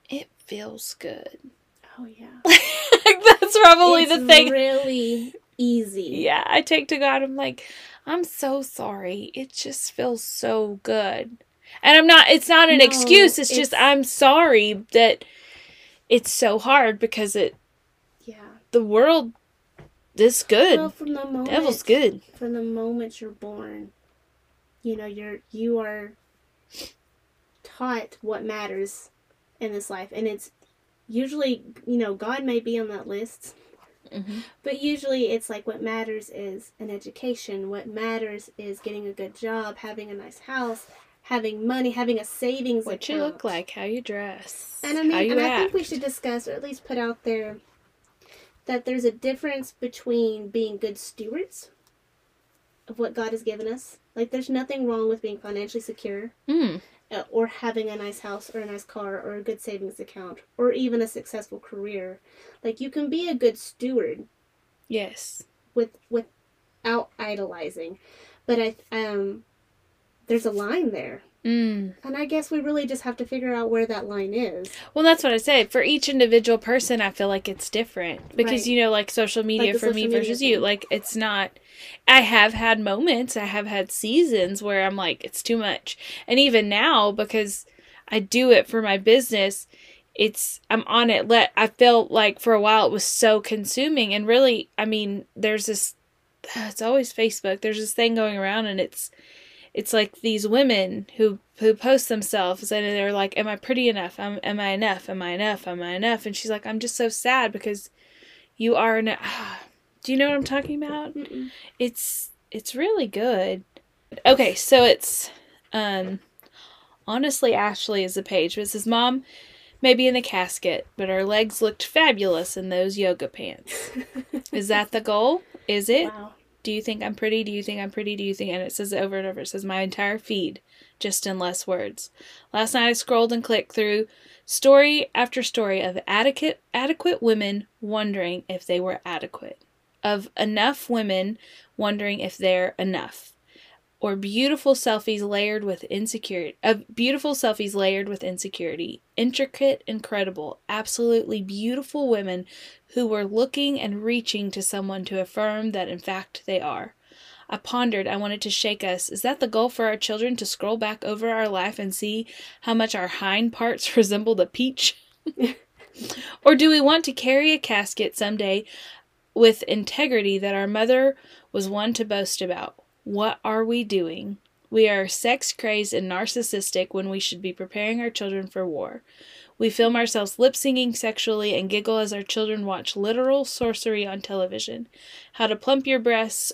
it feels good oh yeah. that's probably It's the thing Really easy. yeah, I take to God. I'm like, I'm so sorry. It just feels so good. And I'm not, it's not an No, excuse. It's, just, I'm sorry that it's so hard because it, Yeah. the world is good. Well, from the moment Devil's good. from the moment you're born, you know, you're you are taught what matters in this life, and it's usually you know God may be on that list, Mm-hmm. but usually it's like what matters is an education. What matters is getting a good job, having a nice house, having money, having a savings What you look like, how you dress, And I mean, and I think we should discuss, or at least put out there, that there's a difference between being good stewards of what God has given us. Like, there's nothing wrong with being financially secure, Mm. Uh, or having a nice house, or a nice car, or a good savings account, or even a successful career. Like, you can be a good steward Yes. with without idolizing, but I um, there's a line there. Mm. And I guess we really just have to figure out where that line is. Well, that's what I said. For each individual person, I feel like it's different because Right. you know, like social media the for me media versus you, like it's not. I have had moments, I have had seasons where I'm like, it's too much, and even now because I do it for my business, it's I'm on it. Let I felt like for a while it was so consuming, and really, I mean, there's this. It's always Facebook. There's this thing going around, and it's it's like these women who who post themselves and they're like am i pretty enough? Am, am i enough? Am i enough? Am i enough? And she's like i'm just so sad because you are enough do you know what i'm talking about? Mm-mm. it's it's really good. Okay so it's um honestly ashley is the page. But it says mom may be in the casket but her legs looked fabulous in those yoga pants. Is that the goal? Is it? Wow. Do you think I'm pretty? Do you think I'm pretty? Do you think? And it says it over and over. It says my entire feed, just in less words. Last night I scrolled and clicked through story after story of adequate adequate women wondering if they were adequate, of enough women wondering if they're enough, or beautiful selfies layered with insecurity. Of uh, beautiful selfies layered with insecurity, intricate, incredible, absolutely beautiful women who were looking and reaching to someone to affirm that in fact they are. I pondered, I wanted to shake us. Is that the goal for our children to scroll back over our life and see how much our hind parts resembled a peach? or do we want to carry a casket someday with integrity that our mother was one to boast about? What are we doing? We are sex crazed and narcissistic when we should be preparing our children for war. We film ourselves lip singing sexually and giggle as our children watch literal sorcery on television. How to plump your breasts.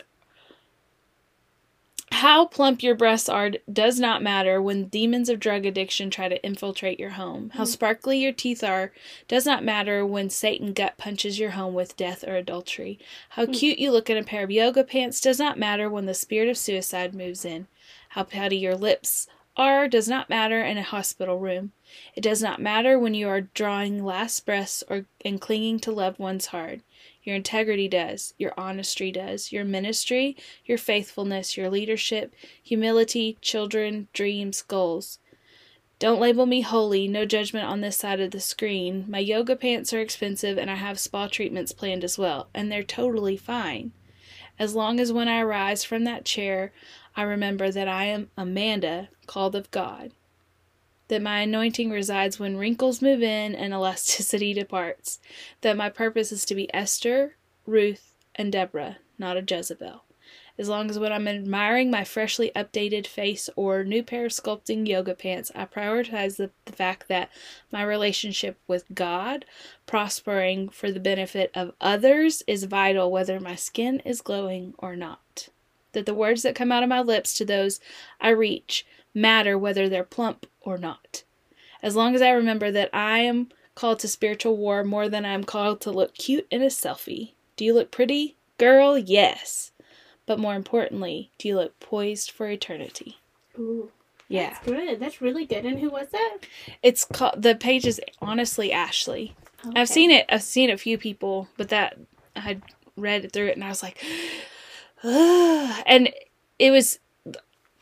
How plump your breasts are does not matter when demons of drug addiction try to infiltrate your home. How mm-hmm. sparkly your teeth are does not matter when Satan gut punches your home with death or adultery. How mm. cute you look in a pair of yoga pants does not matter when the spirit of suicide moves in. How pouty your lips are does not matter in a hospital room. It does not matter when you are drawing last breaths or and clinging to loved ones hard. Your integrity does, your honesty does, your ministry, your faithfulness, your leadership, humility, children, dreams, goals. Don't label me holy, no judgment on this side of the screen. My yoga pants are expensive and I have spa treatments planned as well, and they're totally fine. As long as when I rise from that chair, I remember that I am Amanda, called of God. That my anointing resides when wrinkles move in and elasticity departs. That my purpose is to be Esther, Ruth, and Deborah, not a Jezebel. As long as when I'm admiring my freshly updated face or new pair of sculpting yoga pants, I prioritize the, the fact that my relationship with God, prospering for the benefit of others, is vital whether my skin is glowing or not. That the words that come out of my lips to those I reach matter whether they're plump or not. As long as I remember that I am called to spiritual war more than I am called to look cute in a selfie. Do you look pretty? Girl, yes. But more importantly, do you look poised for eternity? Ooh, Yeah. that's good. That's really good. And who was that? It's called the page is honestly Ashley. Okay. I've seen it. I've seen a few people, but that I had read through it and I was like, Ugh. and it was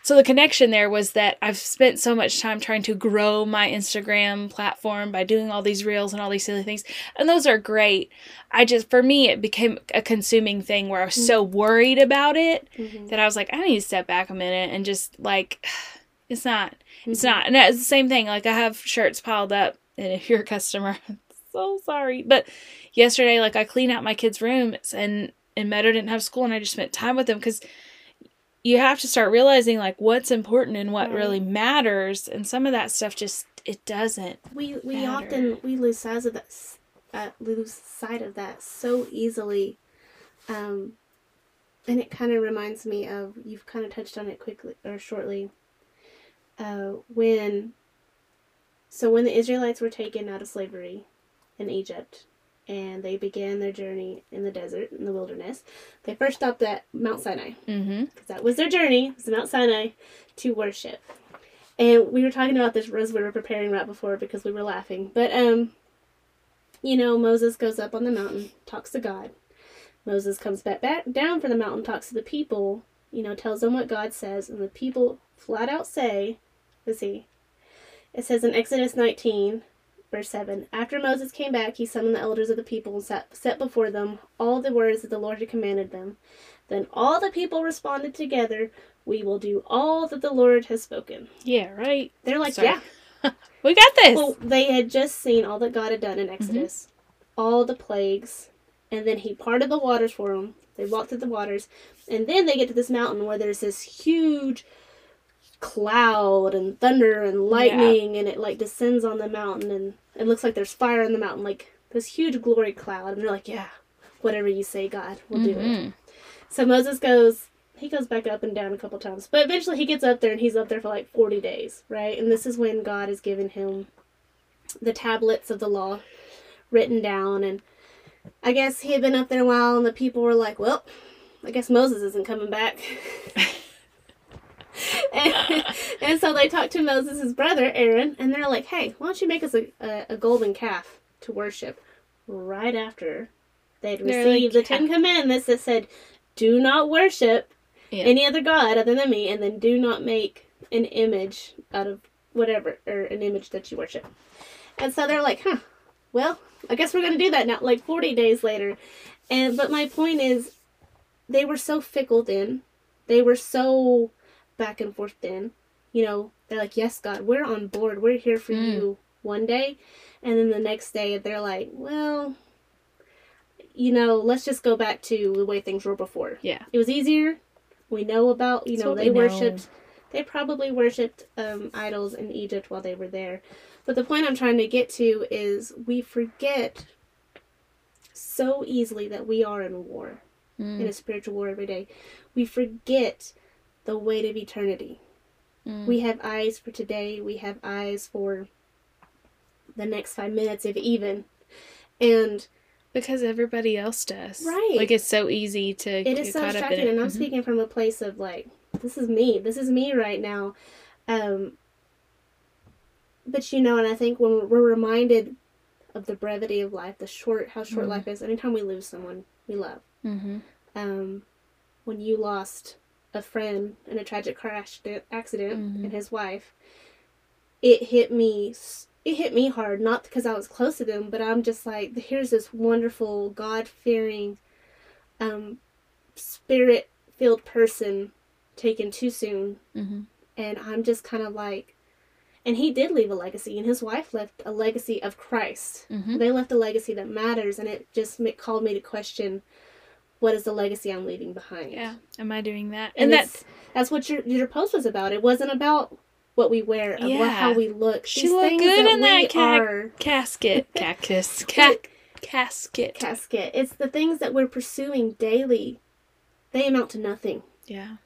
so the connection there was that I've spent so much time trying to grow my Instagram platform by doing all these reels and all these silly things, and those are great. I just for me it became a consuming thing where I was so worried about it Mhm. that I was like, I need to step back a minute and just like, it's not, it's Mhm. not, and it's the same thing. Like I have shirts piled up, and if you're a customer, so sorry. But yesterday, like I cleaned out my kids' rooms and and Meadow didn't have school and I just spent time with them because you have to start realizing like what's important and what Right. really matters and some of that stuff just it doesn't. we we Matter. often we lose sight of that uh, lose sight of that so easily um and it kind of reminds me of you've kind of touched on it quickly or shortly uh when so when the israelites were taken out of slavery in egypt and they began their journey in the desert in the wilderness they first stopped at mount sinai Mm-hmm. because that was their journey It was Mount Sinai to worship. And we were talking about this as we were preparing right before because we were laughing. But um, you know, Moses goes up on the mountain, talks to God. Moses comes back back down from the mountain, talks to the people. You know, tells them what God says, and the people flat out say, "Let's see." It says in Exodus 19, verse 7 After Moses came back, he summoned the elders of the people and sat, set before them all the words that the Lord had commanded them. Then all the people responded together, We will do all that the Lord has spoken. Yeah, right. They're like, Sorry. Yeah. We got this. Well, they had just seen all that God had done in mm-hmm. Exodus, all the plagues, and then He parted the waters for them. They walked through the waters, and then they get to this mountain where there's this huge cloud and thunder and lightning, and it like descends on the mountain, and it looks like there's fire on the mountain, like this huge glory cloud. And they're like, Yeah, whatever you say, God, we'll do it. Mhm. So Moses goes, he goes back up and down a couple times, but eventually he gets up there and he's up there for like 40 days, right? And this is when God has given him the tablets of the law written down. And I guess he had been up there a while and the people were like, well, I guess Moses isn't coming back. and, and so they talked to Moses' brother, Aaron, and they're like, hey, why don't you make us a, a, a golden calf to worship right after they'd received like, the Ten Commandments that said, do not worship Yeah. any other god other than me, and then do not make an image out of whatever, or an image that you worship. And so they're like, huh, well, I guess we're going to do that now, like 40 days later. And, but my point is, they were so fickle then. They were so back and forth then. You know, they're like, yes, God, we're on board. We're here for Mm. you one day. And then the next day, they're like, well, you know, let's just go back to the way things were before. Yeah. It was easier. We know about, you That's know, they worshipped, they probably worshipped um, idols in Egypt while they were there. But the point I'm trying to get to is we forget so easily that we are in war, Mm. in a spiritual war every day. We forget the weight of eternity. Mm. We have eyes for today, we have eyes for the next five minutes, if even. And because everybody else does. Right. Like it's so easy to it get is so caught up in distracting it. and i'm Mhm. speaking from a place of like this is me this is me right now um but you know and i think when we're- reminded of the brevity of life the short how short Mhm. life is anytime we lose someone we love Mhm. um when you lost a friend in a tragic car accident, accident Mhm. and his wife it hit me it hit me hard not because i was close to them but i'm just like here's this wonderful god-fearing um spirit filled person taken too soon Mhm. and i'm just kind of like and he did leave a legacy and his wife left a legacy of christ Mhm. they left a legacy that matters and it just called me to question what is the legacy i'm leaving behind Yeah. Am I doing that? and And, that's that's what your your post was about. It wasn't about what we wear, Yeah. how we look. She These looked good that in that ca- are casket. Cactus. Ca- casket. casket. It's the things that we're pursuing daily. They amount to nothing. yeah.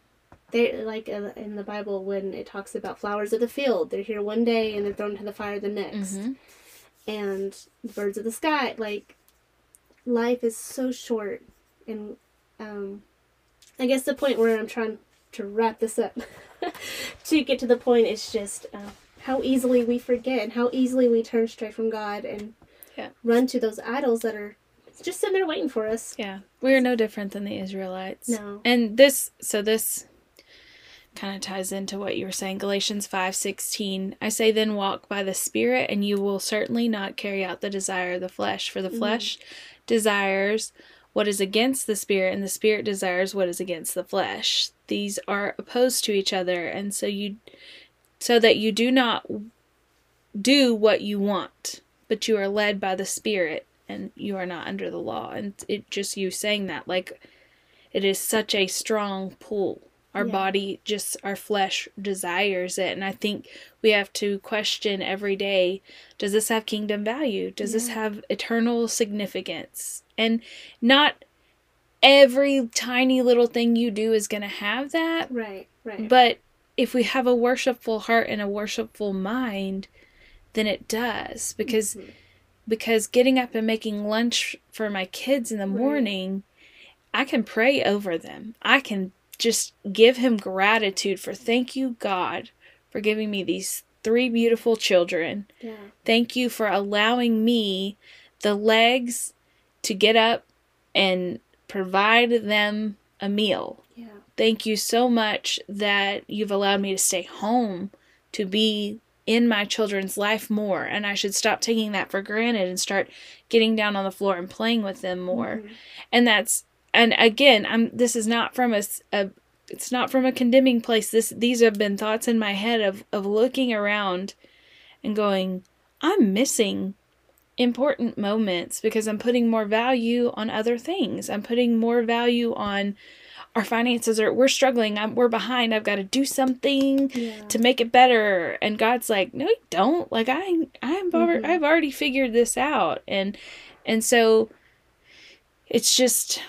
They like uh, in the Bible when it talks about flowers of the field. They're here one day and they're thrown into the fire the next. Mhm. And birds of the sky. Like life is so short, and um, I guess the point where I'm trying to wrap this up to get to the point is just uh, how easily we forget and how easily we turn straight from God and Yeah. run to those idols that are just sitting there waiting for us. Yeah. We're no different than the Israelites. No. And this so this kind of ties into what you were saying Galatians 5:16 I say then walk by the spirit and you will certainly not carry out the desire of the flesh for the Mhm. flesh desires what is against the spirit and the spirit desires what is against the flesh these are opposed to each other and so you so that you do not do what you want but you are led by the Spirit and you are not under the law. And it just you saying that, like, it is such a strong pull. Our Yeah. body, just our flesh desires it. And I think we have to question every day does this have kingdom value? Does this have eternal significance? And not every tiny little thing you do is going to have that. Right, right. But if we have a worshipful heart and a worshipful mind, then it does because Mhm. because getting up and making lunch for my kids in the Right. morning, I can pray over them. I can just give him gratitude for thank you God for giving me these three beautiful children. yeah. Thank you for allowing me the legs to get up and provide them a meal. Yeah. Thank you so much that you've allowed me to stay home to be in my children's life more. And I should stop taking that for granted and start getting down on the floor and playing with them more. Mhm. And that's, and again, I'm, this is not from a, s- a- it's not from a condemning place. This, these have been thoughts in my head of, of looking around and going, I'm missing important moments because I'm putting more value on other things. I'm putting more value on our finances are we're struggling. I'm, we're behind. I've got to do something Yeah. to make it better. And God's like, "No, you don't. Like I I'm Mhm. I've already figured this out." And and so it's just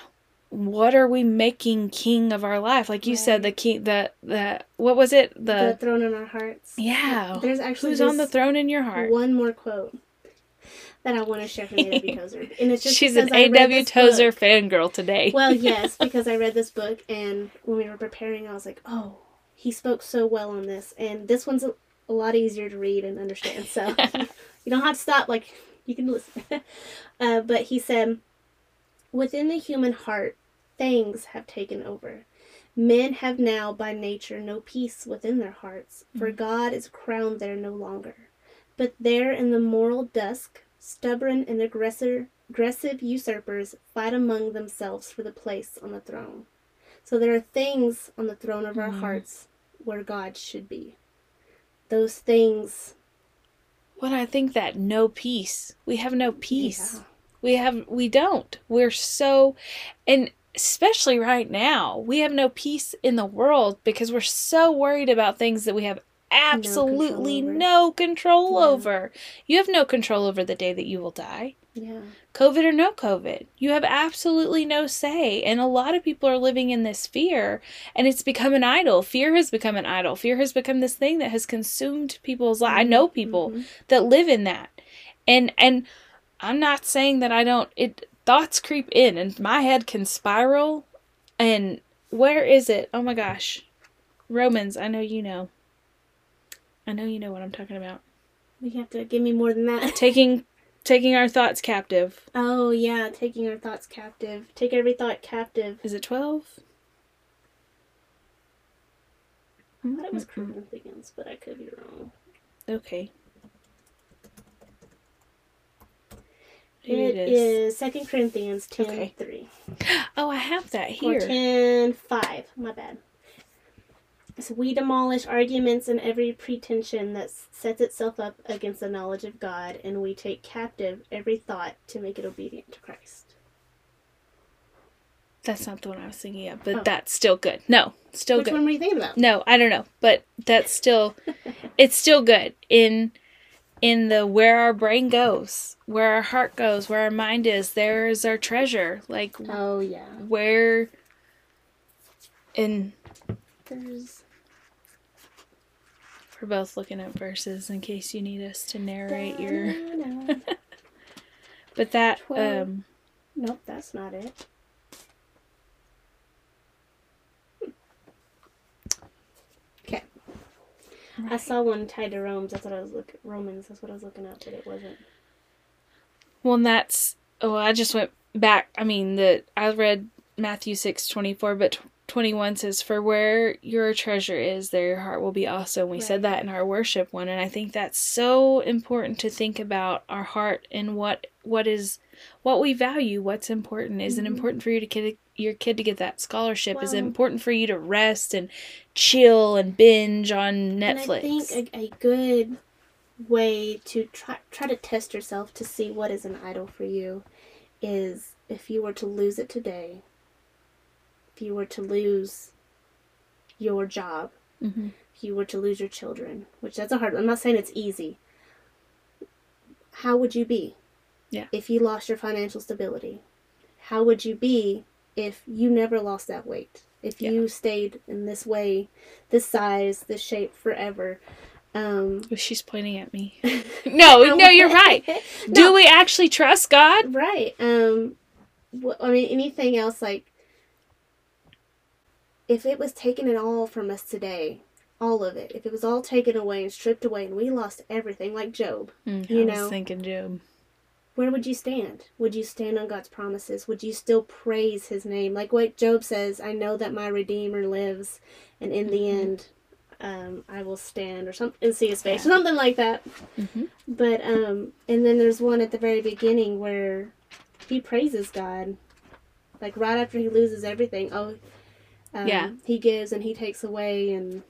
what are we making king of our life? Like you said the king the the what was it? the The, throne in our hearts. yeah. There's actually Who's on the throne in your heart? One more quote that I want to share from A.W. Tozer, and it's just She's an because I read A.W. Tozer book. fangirl today. Well, yes, because I read this book, and when we were preparing, I was like, oh, he spoke so well on this, and this one's a, a lot easier to read and understand. So you don't have to stop; like you can listen. uh, but he said, within the human heart, things have taken over. Men have now by nature no peace within their hearts, for God is crowned there no longer. But there in the moral dusk, stubborn and aggressor, aggressive usurpers fight among themselves for the place on the throne. So there are things on the throne of our Mhm. hearts where God should be. Those things. What I think that no peace. We have no peace. Yeah. We have we don't. We're so and especially right now, we have no peace in the world because we're so worried about things that we have absolutely over. no control Yeah. over. You have no control over the day that you will die. Yeah. COVID or no COVID. You have absolutely no say. And a lot of people are living in this fear and it's become an idol. Fear has become an idol. Fear has become this thing that has consumed people's lives. I know people Mhm. that live in that. And and I'm not saying that I don't it thoughts creep in and my head can spiral and where is it? Oh my gosh. Romans, I know you know. I know you know what I'm talking about. We have to give me more than that. Taking taking our thoughts captive. Oh, yeah, taking our thoughts captive. Take every thought captive. Is it 12? I thought it was mm-hmm. Corinthians, but I could be wrong. Okay. It is Second Corinthians 10 Okay. 3. Oh, I have that here. 10 5. My bad. So we demolish arguments and every pretension that sets itself up against the knowledge of God, and we take captive every thought to make it obedient to Christ. That's not the one I was thinking of, but Oh. that's still good. No, still Which good. one were you thinking about? No, I don't know, but that's still it's still good in in the where our brain goes, where our heart goes, where our mind is. There is our treasure. Like Oh, yeah. where in There's. We're both looking at verses in case you need us to narrate your Da-na-na. but that Twelve. um Nope, that's not it. Okay. I saw one tied to Romans. That's what I was looking. Romans. That's what I was looking at, but it wasn't. Well, and that's oh, I just went back. I mean, the I read Matthew six twenty four, but twenty one says, "For where your treasure is, there your heart will be also." And we said that in our worship one, and I think that's so important to think about our heart and what what is what we value. What's important? Is it Mhm. important for you to kid your kid to get that scholarship? is it important for you to rest and chill and binge on And I think a, a good way to try try to test yourself to see what is an idol for you is if you were to lose it today, you were to lose your job, Mm-hmm. if you were to lose your children, which that's a hard. I'm not saying it's easy. How would you be? Yeah. If you lost your financial stability, how would you be if you never lost that weight? If Yeah. you stayed in this way, this size, this shape forever? Um, She's pointing at me. No, no, you're right. Do No. we actually trust God? Right. Um, wh- I mean, anything else like if it was taken it all from us today, all of it, if it was all taken away and stripped away and we lost everything, like Job, Mm, You know. thinking Job. where would you stand? Would you stand on God's promises? Would you still praise his name? Like what Job says, I know that my Redeemer lives, and in the Mhm. end, um, I will stand, or something, and see his face, or something like that. Mm-hmm. But um, and then there's one at the very beginning where he praises God, like right after he loses everything. Oh, um, Yeah. he gives and he takes away, and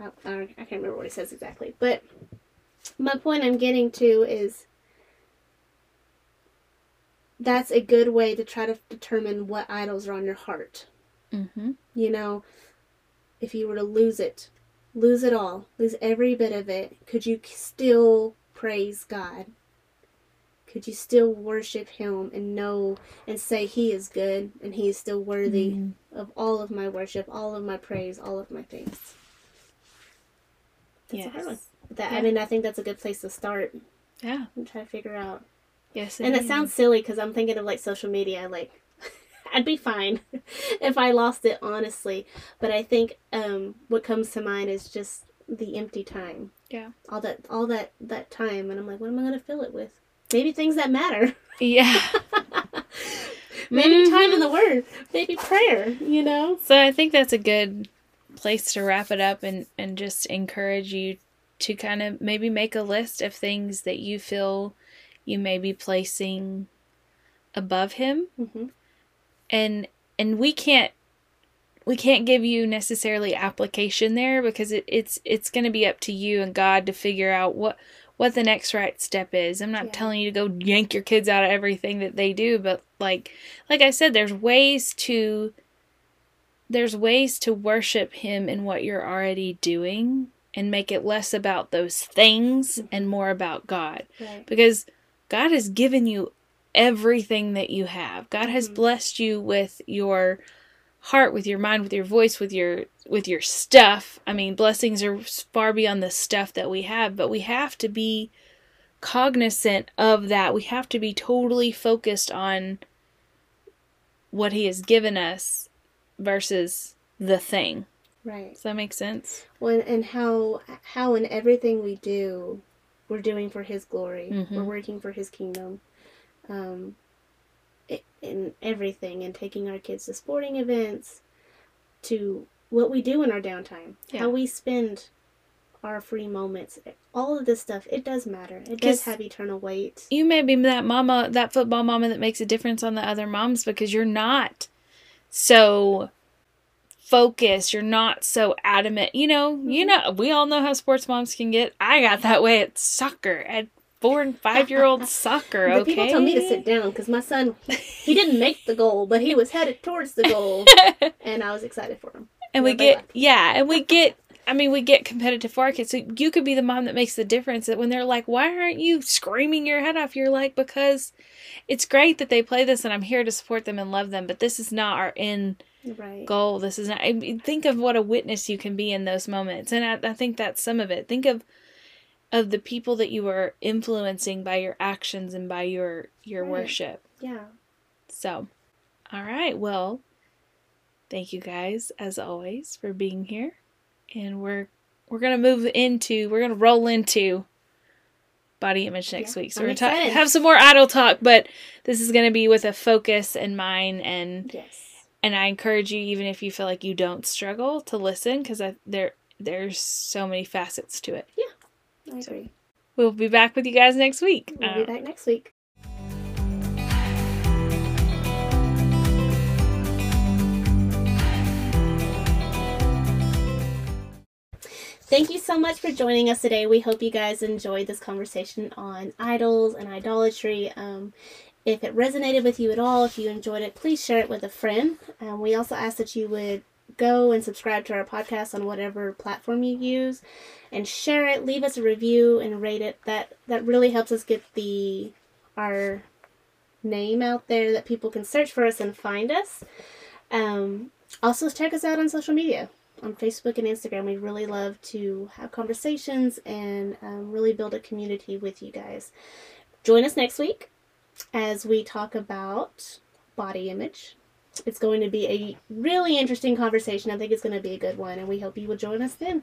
I, I, I can't remember what he says exactly. But my point I'm getting to is that's a good way to try to determine what idols are on your heart. Mm-hmm. You know, if you were to lose it, lose it all, lose every bit of it, could you still praise God? Could you still worship Him and know and say He is good and He is still worthy Mhm. of all of my worship, all of my praise, all of my thanks? That's a hard one. Yes. That, Yeah. I mean, I think that's a good place to start Yeah. and try to figure out. Yes. And it is. sounds silly because I'm thinking of like social media. Like, I'd be fine if I lost it, honestly. But I think um, what comes to mind is just the empty time. Yeah. All that, all that, that time, and I'm like, what am I gonna fill it with? Maybe things that matter. Yeah. Maybe time in the Word. Maybe prayer. You know. So I think that's a good place to wrap it up and, and just encourage you to kind of maybe make a list of things that you feel you may be placing above him hmm and and we can't we can't give you necessarily application there because it, it's it's going to be up to you and God to figure out what what the next right step is. I'm not Yeah. telling you to go yank your kids out of everything that they do, but like like I said there's ways to there's ways to worship him in what you're already doing and make it less about those things and more about God Right. because God has given you everything that you have. God has Mhm. blessed you with your heart, with your mind, with your voice, with your with your stuff. I mean, blessings are far beyond the stuff that we have, but we have to be cognizant of that. We have to be totally focused on what he has given us versus the thing. Right. Does that make sense? When and how how in everything we do, we're doing for His glory. Mhm. We're working for His kingdom. Um, in everything, and taking our kids to sporting events, to what we do in our downtime, Yeah. how we spend our free moments. All of this stuff, it does matter. It does have eternal weight. you may be that mama, that football mama that makes a difference on the other moms because you're not so focused. You're not so adamant. You know, you mm-hmm. know, we all know how sports moms can get. I got that way at soccer, at four and five year old soccer. Okay. people tell me to sit down because my son, he didn't make the goal, but he was headed towards the goal, and I was excited for him. and we get laughed. yeah and we get i mean we get competitive for our kids so you could be the mom that makes the difference that when they're like why aren't you screaming your head off you're like because it's great that they play this and i'm here to support them and love them but this is not our end Right. goal this is not I mean, think of what a witness you can be in those moments and I, I think that's some of it think of of the people that you are influencing by your actions and by your your Right. worship Yeah. so, all right. Well, thank you guys as always for being here. And we're we're going to move into we're going to roll into body image next Yeah, week. So I'm we're going to have some more idle talk, but this is going to be with a focus in mind and Yes. and I encourage you even if you feel like you don't struggle to listen cuz there there's so many facets to it. I agree. We'll be back with you guys next week. We'll Uh, be back next week. Thank you so much for joining us today. We hope you guys enjoyed this conversation on idols and idolatry. Um, if it resonated with you at all, if you enjoyed it, please share it with a friend. Um, we also ask that you would go and subscribe to our podcast on whatever platform you use and share it leave us a review and rate it. That that really helps us get the our name out there that people can search for us and find us. Um, also check us out on social media on facebook and instagram. We really love to have conversations and um, really build a community with you guys. Join us next week as we talk about body image it's going to be a really interesting conversation. I think it's going to be a good one, and we hope you will join us then.